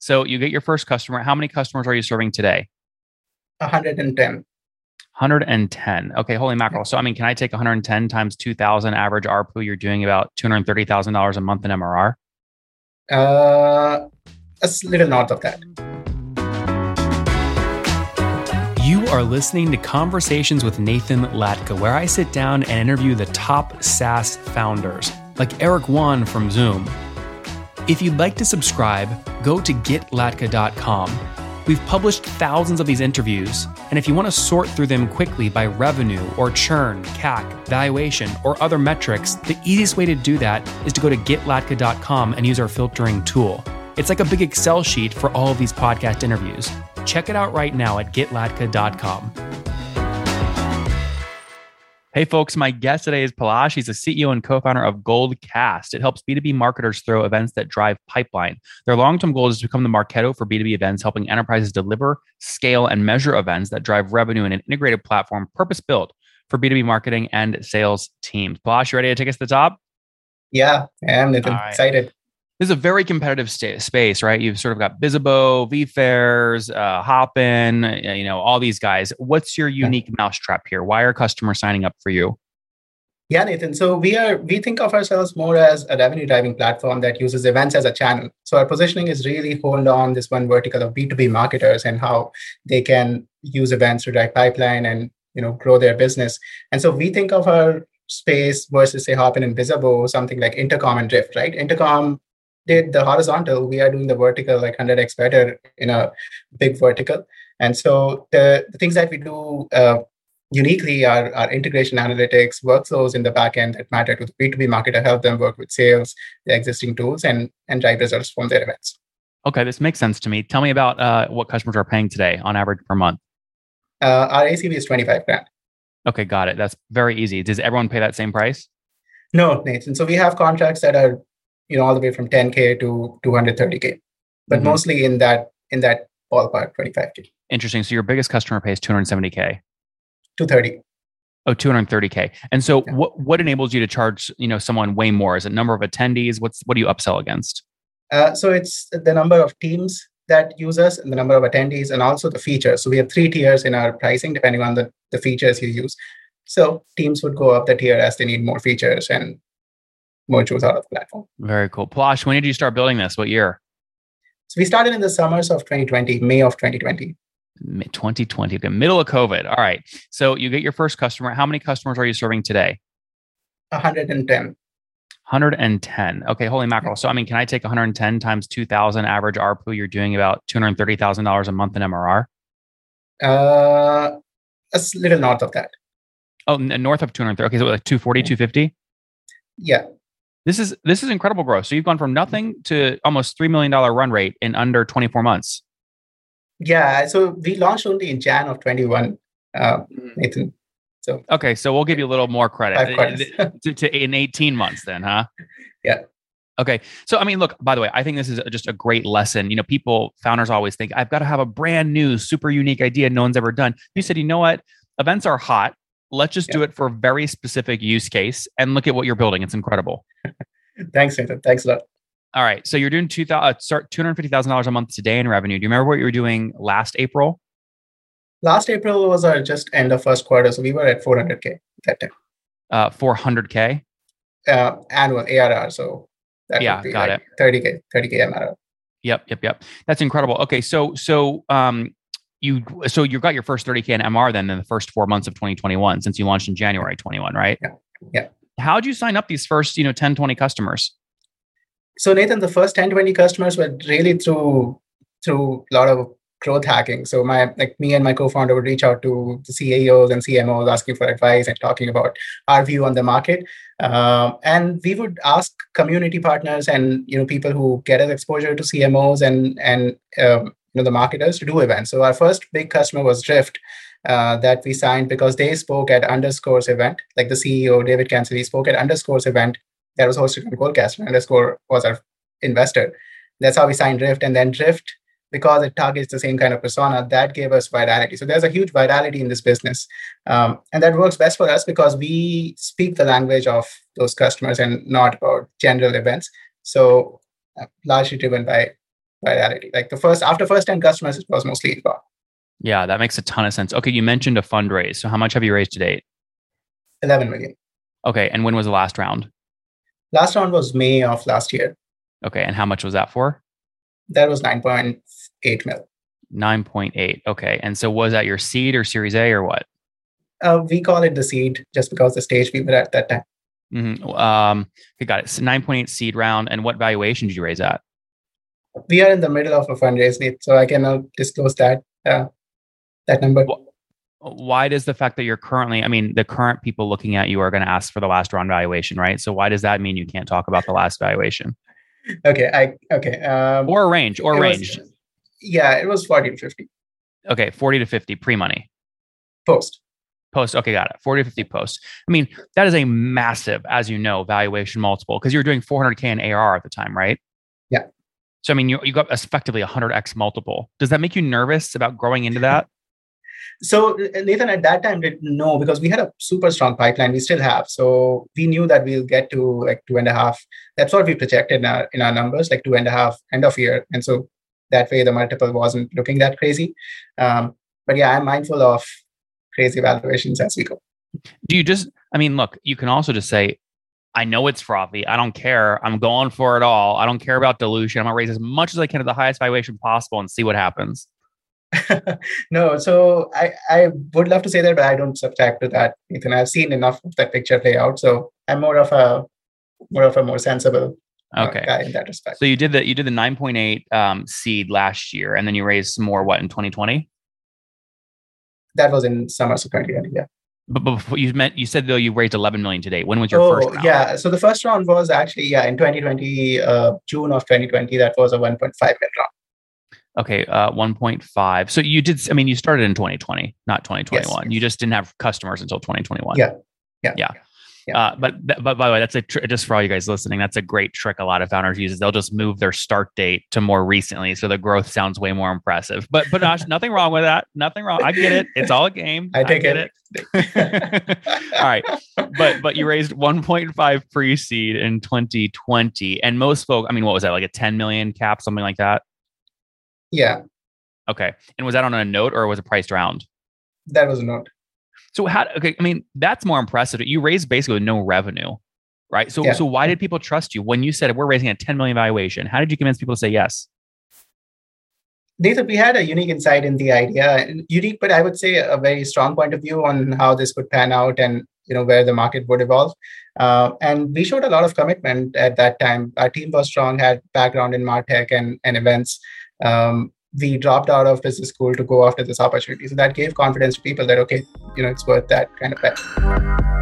So you get your first customer. How many customers are you serving today? 110. 110. Okay, holy mackerel. So I mean, can I take 110 times 2000 average ARPU? You're doing about $230,000 a month in MRR? Uh, a little north of that. You are listening to Conversations with Nathan Latka, where I sit down and interview the top SaaS founders, like Eric Yuan from Zoom. If you'd like to subscribe, go to getlatka.com. We've published thousands of these interviews, and if you want to sort through them quickly by revenue or churn, CAC, valuation, or other metrics, the easiest way to do that is to go to getlatka.com and use our filtering tool. It's like a big Excel sheet for all of these podcast interviews. Check it out right now at getlatka.com. Hey, folks, my guest today is Palash. He's the CEO and co founder of Goldcast. It helps B2B marketers throw events that drive pipeline. Their long term goal is to become the Marketo for B2B events, helping enterprises deliver, scale, and measure events that drive revenue in an integrated platform purpose built for B2B marketing and sales teams. Palash, you ready to take us to the top? Yeah, I am right. excited this is a very competitive st- space, right? You've sort of got Bizzabo, VFairs, uh, Hopin, uh, you know, all these guys. What's your unique yeah. mousetrap here? Why are customers signing up for you? Yeah, Nathan. So we are we think of ourselves more as a revenue driving platform that uses events as a channel. So our positioning is really honed on this one vertical of B2B marketers and how they can use events to drive pipeline and you know grow their business. And so we think of our space versus say Hopin and Bizzabo, something like Intercom and Drift, right? Intercom did the horizontal, we are doing the vertical like 100x better in a big vertical. And so the, the things that we do uh, uniquely are, are integration analytics, workflows in the backend that matter to the B2B marketer, help them work with sales, the existing tools, and, and drive results from their events. Okay, this makes sense to me. Tell me about uh, what customers are paying today on average per month. Uh, our ACV is 25 grand. Okay, got it. That's very easy. Does everyone pay that same price? No, Nathan. So we have contracts that are you know all the way from 10k to 230k but mm-hmm. mostly in that in that ballpark 25k interesting. So your biggest customer pays 270k 230 oh 230k and so yeah. what what enables you to charge you know someone way more? Is it number of attendees? What's what do you upsell against? Uh, so it's the number of teams that use us and the number of attendees and also the features. So we have three tiers in our pricing depending on the, the features you use. So teams would go up the tier as they need more features and modules out of the platform. Very cool. Palash, when did you start building this? What year? So we started in the summers of 2020, May of 2020. 2020, the middle of COVID. All right. So you get your first customer. How many customers are you serving today? 110. 110. Okay, holy mackerel. So I mean, can I take 110 times 2000 average ARPU? You're doing about $230,000 a month in MRR? Uh, a little north of that. Oh, north of 230. Okay, so like 240, 250? Yeah. This is this is incredible growth. So you've gone from nothing to almost three million dollar run rate in under 24 months. Yeah. So we launched only in Jan of 21, uh, mm. Nathan. So okay, so we'll give you a little more credit to, to, in 18 months, then, huh? Yeah. Okay. So, I mean, look, by the way, I think this is just a great lesson. You know, people, founders always think, I've got to have a brand new, super unique idea no one's ever done. You said, you know what? Events are hot. Let's just yeah. do it for a very specific use case and look at what you're building. It's incredible. Thanks, Nathan. Thanks a lot. All right. So you're doing two thousand, uh, start two hundred fifty thousand dollars a month today in revenue. Do you remember what you were doing last April? Last April was our just end of first quarter, so we were at four hundred k that time. Uh, four hundred k. Uh, annual ARR. So that yeah, got like it. Thirty k, thirty k MRR. Yep, yep, yep. That's incredible. Okay, so so um, you so you got your first 30k in MR then in the first four months of 2021 since you launched in January 21, right? Yeah. Yeah. How did you sign up these first, you know, 10, 20 customers? So Nathan, the first 10, 20 customers were really through through a lot of growth hacking. So my like me and my co-founder would reach out to the CEOs and CMOs asking for advice and talking about our view on the market. Um, and we would ask community partners and you know people who get us exposure to CMOs and and um, you know the marketers to do events. So our first big customer was Drift. Uh, that we signed because they spoke at Underscore's event, like the CEO David Cancel, spoke at Underscore's event that was hosted on Goldcast. Underscore was our investor. That's how we signed Drift, and then Drift because it targets the same kind of persona that gave us virality. So there's a huge virality in this business, um, and that works best for us because we speak the language of those customers and not about general events. So uh, largely driven by virality. Like the first after first 10 customers, it was mostly inbound. Yeah, that makes a ton of sense. Okay, you mentioned a fundraise. So how much have you raised to date? 11 million. Okay, and when was the last round? Last round was May of last year. Okay, and how much was that for? That was 9.8 mil. 9.8. Okay, and so was that your seed or Series A or what? Uh, we call it the seed just because the stage we were at that time. Mm-hmm. Um, okay, got it. So 9.8 seed round. And what valuation did you raise at? We are in the middle of a fundraising, so I cannot disclose that uh, that number. Why does the fact that you're currently, I mean, the current people looking at you are going to ask for the last round valuation, right? So why does that mean you can't talk about the last valuation? Okay, I okay. Um, or a range, or range. Was, yeah, it was 40 to 50. Okay, 40 to 50 pre-money. Post. Post. Okay, got it. 40 to 50 post. I mean, that is a massive, as you know, valuation multiple because you're doing 400K in AR at the time, right? So, I mean, you, you got effectively a 100X multiple. Does that make you nervous about growing into that? So, Nathan, at that time, didn't know because we had a super strong pipeline. We still have. So, we knew that we'll get to like two and a half. That's what we projected in our, in our numbers, like two and a half end of year. And so, that way, the multiple wasn't looking that crazy. Um, but yeah, I'm mindful of crazy valuations as we go. Do you just, I mean, look, you can also just say, I know it's frothy. I don't care. I'm going for it all. I don't care about dilution. I'm going to raise as much as I can at the highest valuation possible and see what happens. no, so I, I would love to say that, but I don't subscribe to that, Nathan. I've seen enough of that picture play out. So I'm more of a more of a more sensible uh, okay. guy in that respect. So you did the you did the 9.8 um, seed last year, and then you raised some more what in 2020? that was in summer of 2020. Yeah. But, but you meant you said though you raised 11 million today. When was your oh, first round? Yeah, so the first round was actually yeah in 2020, uh, June of 2020. That was a 1.5 million round. Okay, uh, 1.5. So you did. I mean, you started in 2020, not 2021. Yes. You just didn't have customers until 2021. Yeah. Yeah. Yeah. Yeah. Uh, but but by the way, that's a tr- just for all you guys listening. That's a great trick. A lot of founders use. They'll just move their start date to more recently, so the growth sounds way more impressive. But but Ash, nothing wrong with that. Nothing wrong. I get it. It's all a game. I take I it. it. all right, but but you raised 1.5 pre seed in 2020, and most folk. I mean, what was that like a 10 million cap, something like that? Yeah. Okay, and was that on a note or was it priced round? That was a note. So how? Okay, I mean that's more impressive. You raised basically no revenue, right? So yeah. so why did people trust you when you said we're raising a 10 million valuation? How did you convince people to say yes? Nathan, we had a unique insight in the idea, unique, but I would say a very strong point of view on how this would pan out and you know where the market would evolve. Uh, and we showed a lot of commitment at that time. Our team was strong, had background in martech and and events. Um, we dropped out of business school to go after this opportunity. So that gave confidence to people that, okay, you know, it's worth that kind of bet.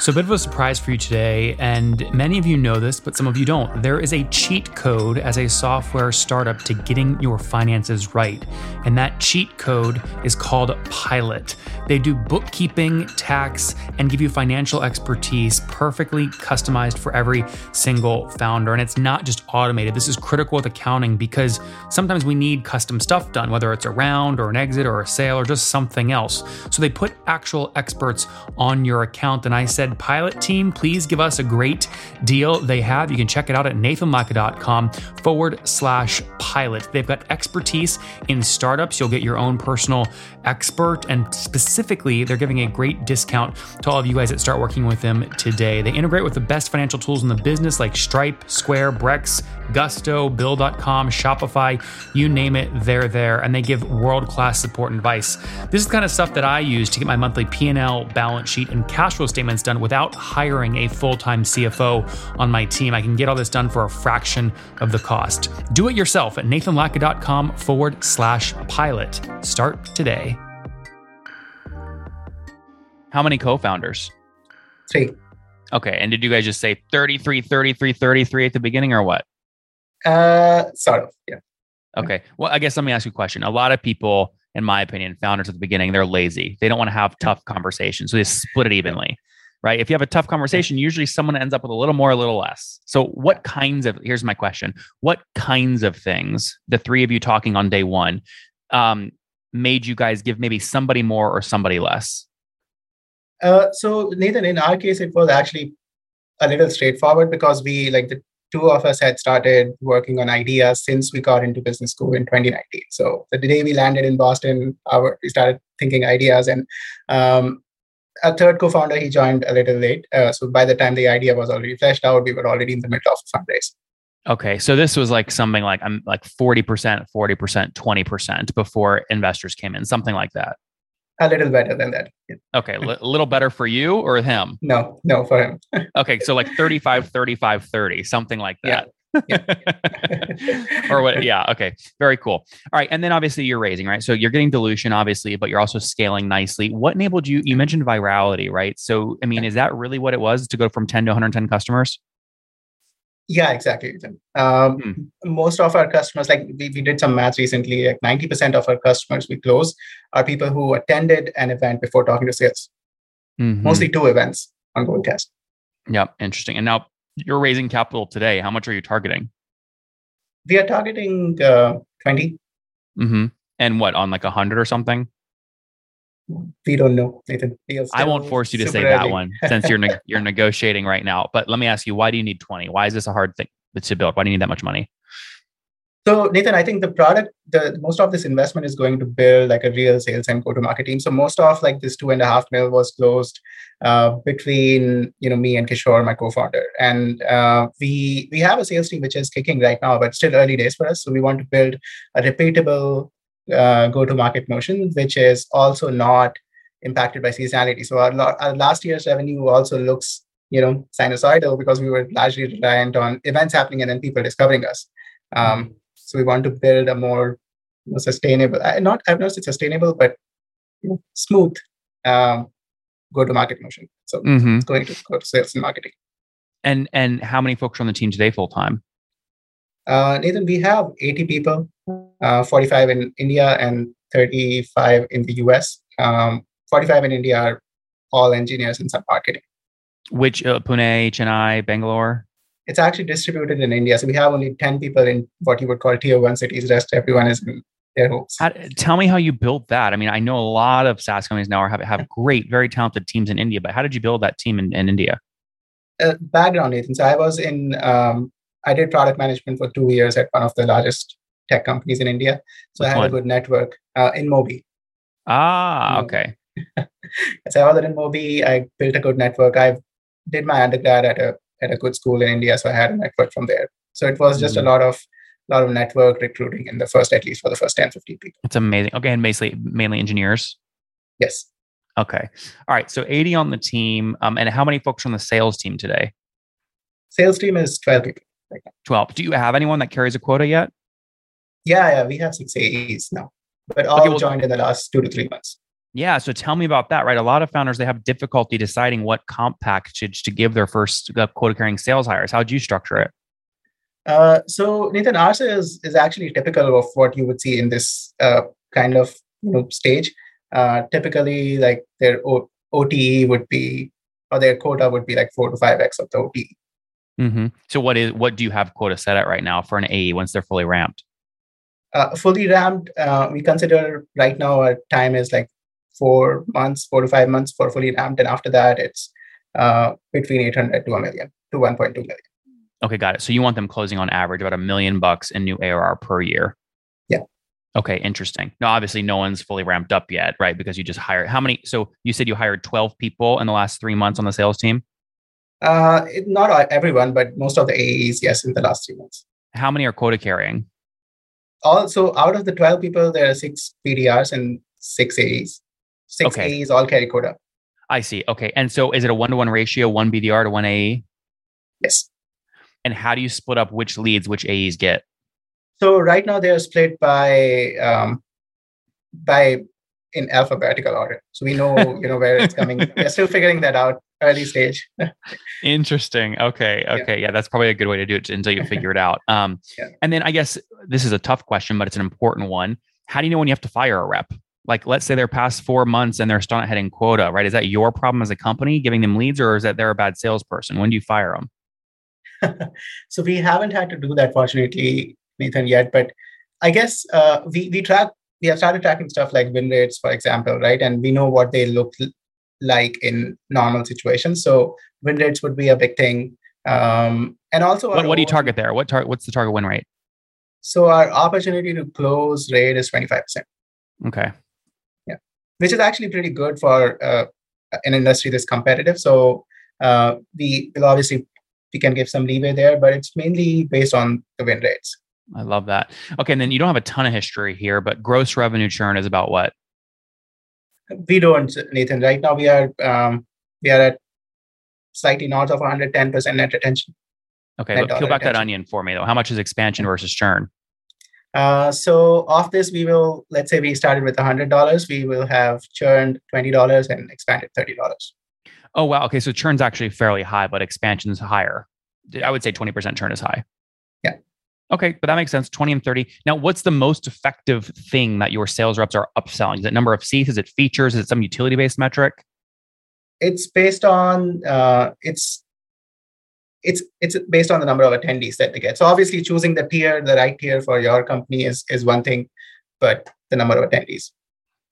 So, a bit of a surprise for you today, and many of you know this, but some of you don't. There is a cheat code as a software startup to getting your finances right. And that cheat code is called Pilot. They do bookkeeping, tax, and give you financial expertise perfectly customized for every single founder. And it's not just automated. This is critical with accounting because sometimes we need custom stuff done, whether it's a round or an exit or a sale or just something else. So, they put actual experts on your account. And I said, said, Pilot Team, please give us a great deal they have. You can check it out at nathanlatka.com forward slash pilot. They've got expertise in startups. You'll get your own personal expert. And specifically, they're giving a great discount to all of you guys that start working with them today. They integrate with the best financial tools in the business like Stripe, Square, Brex, Gusto, Bill.com, Shopify, you name it, they're there. And they give world-class support and advice. This is the kind of stuff that I use to get my monthly P&L balance sheet and cash flow statements done without hiring a full-time CFO on my team. I can get all this done for a fraction of the cost. Do it yourself at nathanlatka.com forward slash pilot. Start today. How many co-founders? Three. Okay. And did you guys just say 33, 33, 33 at the beginning or what? Uh, sort of. Yeah. Okay. Well, I guess let me ask you a question. A lot of people, in my opinion, founders at the beginning, they're lazy. They don't want to have tough conversations. So they split it evenly, right? If you have a tough conversation, usually someone ends up with a little more, a little less. So what kinds of, here's my question. What kinds of things, the three of you talking on day one, um, made you guys give maybe somebody more or somebody less? Uh, so Nathan, in our case, it was actually a little straightforward because we like the two of us had started working on ideas since we got into business school in 2019. So the day we landed in Boston, our, we started thinking ideas. And um, a third co-founder, he joined a little late. Uh, so by the time the idea was already fleshed out, we were already in the middle of a fundraise. Okay, so this was like something like I'm um, like forty percent, forty percent, twenty percent before investors came in, something like that. A little better than that. Yeah. Okay, a little better for you or him? No, no, for him. okay, so like 35, 35, 30, something like that. Or what yeah okay very cool all right and then obviously you're raising right so you're getting dilution obviously but you're also scaling nicely what enabled you you mentioned virality right so i mean is that really what it was to go from 10 to 110 customers yeah, exactly. Um, hmm. Most of our customers, like we, we did some math recently, like 90% of our customers we close are people who attended an event before talking to sales. Mm-hmm. Mostly two events on GoldCast. Yeah, interesting. And now you're raising capital today. How much are you targeting? We are targeting uh, 20. Mm-hmm. And what, on like 100 or something? we don't know nathan i won't force you to say early. that one since you're ne- you're negotiating right now but let me ask you why do you need 20 why is this a hard thing to build why do you need that much money so nathan i think the product the most of this investment is going to build like a real sales and go to market team so most of like this two and a half mil was closed uh, between you know me and kishore my co-founder and uh, we we have a sales team which is kicking right now but still early days for us so we want to build a repeatable uh, go to market motion, which is also not impacted by seasonality. So our, our last year's revenue also looks, you know, sinusoidal because we were largely reliant on events happening and then people discovering us. Um, so we want to build a more you know, sustainable, uh, not I've noticed it's sustainable, but you know, smooth um, go to market motion. So mm-hmm. it's going to go to sales and marketing. And and how many folks are on the team today full time? Uh, Nathan, we have 80 people, uh, 45 in India and 35 in the US. Um, 45 in India are all engineers and some marketing. Which uh, Pune, Chennai, Bangalore? It's actually distributed in India. So we have only 10 people in what you would call tier one cities. Rest everyone is in their homes. How, tell me how you built that. I mean, I know a lot of SaaS companies now are, have, have great, very talented teams in India, but how did you build that team in, in India? Uh, background, Nathan. So I was in um, I did product management for two years at one of the largest tech companies in India. So Which I had one? a good network uh, InMobi. Ah, okay. so I was InMobi. I built a good network. I did my undergrad at a at a good school in India, so I had a network from there. So it was just mm-hmm. a lot of lot of network recruiting in the first, at least for the first 10, 15 people. It's amazing. Okay, and basically mainly engineers. Yes. Okay. All right. So 80 on the team. Um, and how many folks on the sales team today? Sales team is 12 people. 12. Do you have anyone that carries a quota yet? Yeah, yeah, we have six AEs now, but all okay, well, joined in the last two to three months. Yeah, so tell me about that, right? A lot of founders they have difficulty deciding what comp package to give their first uh, quota carrying sales hires. How'd you structure it? Uh, so Nathan, ours is is actually typical of what you would see in this uh, kind of you know stage. Uh, typically, like their o- OTE would be or their quota would be like four to five x of the OTE. Mm-hmm. So what is what do you have quota set at right now for an AE once they're fully ramped? Uh, fully ramped, uh, we consider right now our time is like four months, four to five months for fully ramped, and after that it's uh, between 800 to a million to 1.2 million. Okay, got it. So you want them closing on average about a million bucks in new ARR per year. Yeah. Okay, interesting. Now, obviously, no one's fully ramped up yet, right? Because you just hired how many? So you said you hired 12 people in the last three months on the sales team. Uh, not everyone, but most of the AEs, yes, in the last three months. How many are quota carrying? Also, out of the 12 people, there are six BDRs and six AEs. Six okay. AEs all carry quota. I see. Okay. And so is it a one to one ratio, one BDR to one AE? Yes. And how do you split up which leads which AEs get? So right now they're split by um, by in alphabetical order. So we know, you know, where it's coming. We're still figuring that out early stage. Interesting. Okay. Okay. Yeah. yeah. that's probably a good way to do it until you figure it out. Um, yeah. And then I guess this is a tough question, but it's an important one. How do you know when you have to fire a rep? Like, let's say they're past four months and they're still not hitting quota, right? Is that your problem as a company giving them leads, or is that they're a bad salesperson? When do you fire them? so we haven't had to do that, fortunately, Nathan, yet. But I guess uh, we we track we have started tracking stuff like win rates, for example, right? And we know what they look like in normal situations. So win rates would be a big thing. Um, and also, what, what do you target there? What tar- What's the target win rate? So our opportunity to close rate is 25%. Okay. Which is actually pretty good for uh, an industry that's competitive. So uh, we will obviously we can give some leeway there, but it's mainly based on the win rates. I love that. Okay, and then you don't have a ton of history here, but gross revenue churn is about what? We don't, Nathan. Right now, we are um, we are at slightly north of 110% net retention. Okay, but peel back retention. that onion for me though. How much is expansion versus churn? Uh, so off this, we will let's say we started with $100. We will have churned $20 and expanded $30. Oh wow. Okay, so churn's actually fairly high, but expansion's higher. I would say 20% churn is high. Yeah. Okay, but that makes sense. 20 and 30. Now, what's the most effective thing that your sales reps are upselling? Is it number of seats? Is it features? Is it some utility based metric? It's based on uh, it's it's it's based on the number of attendees that they get. So obviously, choosing the tier, the right tier for your company is is one thing, but the number of attendees.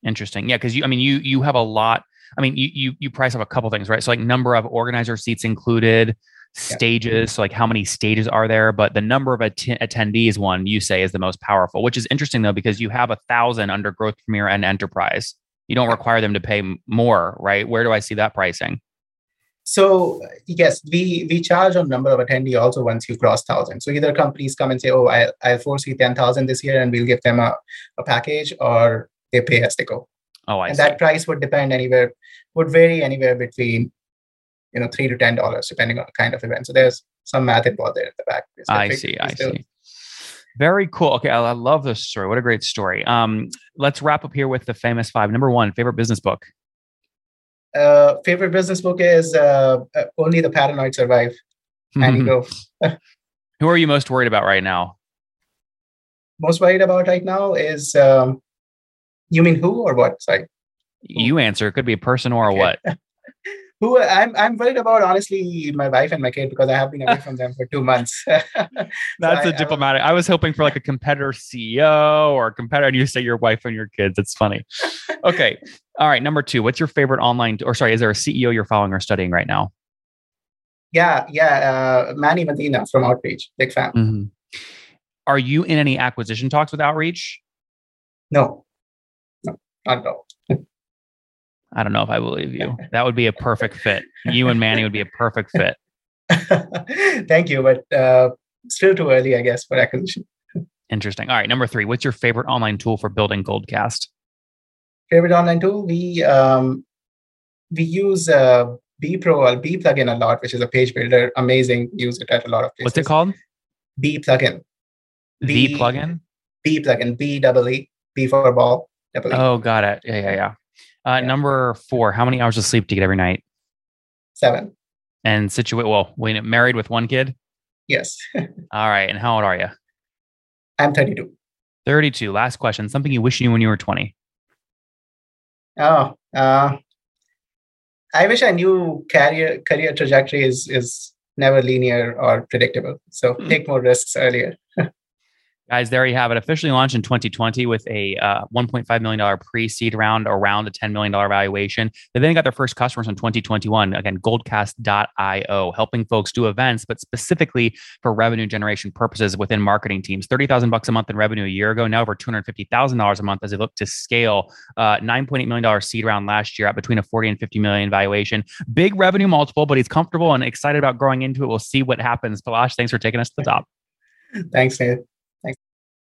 Interesting. Yeah, because you, I mean, you you have a lot. I mean, you you you price up a couple things, right? So like number of organizer seats included, stages yeah. so like how many stages are there but the number of att- attendees one you say is the most powerful which is interesting though because you have a thousand under growth premier and enterprise you don't require them to pay more right where do i see that pricing so yes we we charge on number of attendee also once you cross thousand. So either companies come and say oh i i foresee 10000 this year and we'll give them a, a package or they pay as they go. Oh I and see. that price would depend anywhere would vary anywhere between you know three to ten dollars depending on the kind of event. So there's some math involved there at the back. I see i see. Very cool. Okay I, I, love this story. What a great story. Um let's wrap up here with the famous five. Number one favorite business book uh favorite business book is uh, uh only the paranoid survive. And go? Who are you most worried about right now? Most worried about right now is um you mean who or what? Sorry. You answer. It could be a person or okay. what who I'm I'm worried about honestly my wife and my kid because I have been away from them for two months. That's so a diplomatic. I, I was hoping for like a competitor CEO or a competitor, and you say your wife and your kids. It's funny. Okay, all right. Number two, what's your favorite online? Or sorry, is there a CEO you're following or studying right now? Yeah, yeah, uh, Manny Medina from Outreach, big fan. Mm-hmm. Are you in any acquisition talks with Outreach? No, no, not at all. I don't know if I believe you. That would be a perfect fit. You and Manny would be a perfect fit. Thank you, but uh, still too early, I guess, for acquisition. Interesting. All right, number three. What's your favorite online tool for building Goldcast? Favorite online tool? We um, we use uh, BEE Pro or BEE plugin a lot, which is a page builder. Amazing. Use it at a lot of places. What's it called? BEE plugin. B, the plugin. BEE plugin. B double E. B for ball. Double e. Oh, got it. Yeah, yeah, yeah. Uh, yeah. Number four, how many hours of sleep do you get every night? Seven. And situate, well, when married with one kid? Yes. All right. And how old are you? I'm 32. 32. Last question. Something you wish you knew when you were 20. Oh, uh, I wish I knew career career trajectory is is never linear or predictable. So hmm. take more risks earlier. Guys, there you have it. Officially launched in 2020 with a uh, $1.5 million pre seed round around a $10 million valuation. They then got their first customers in 2021. Again, goldcast.io, helping folks do events, but specifically for revenue generation purposes within marketing teams. 30,000 bucks a month in revenue a year ago, now over $250,000 a month as they look to scale. Uh, $9.8 million seed round last year at between a 40 and 50 million valuation. Big revenue multiple, but he's comfortable and excited about growing into it. We'll see what happens. Palash, thanks for taking us to the top. Thanks, Nate.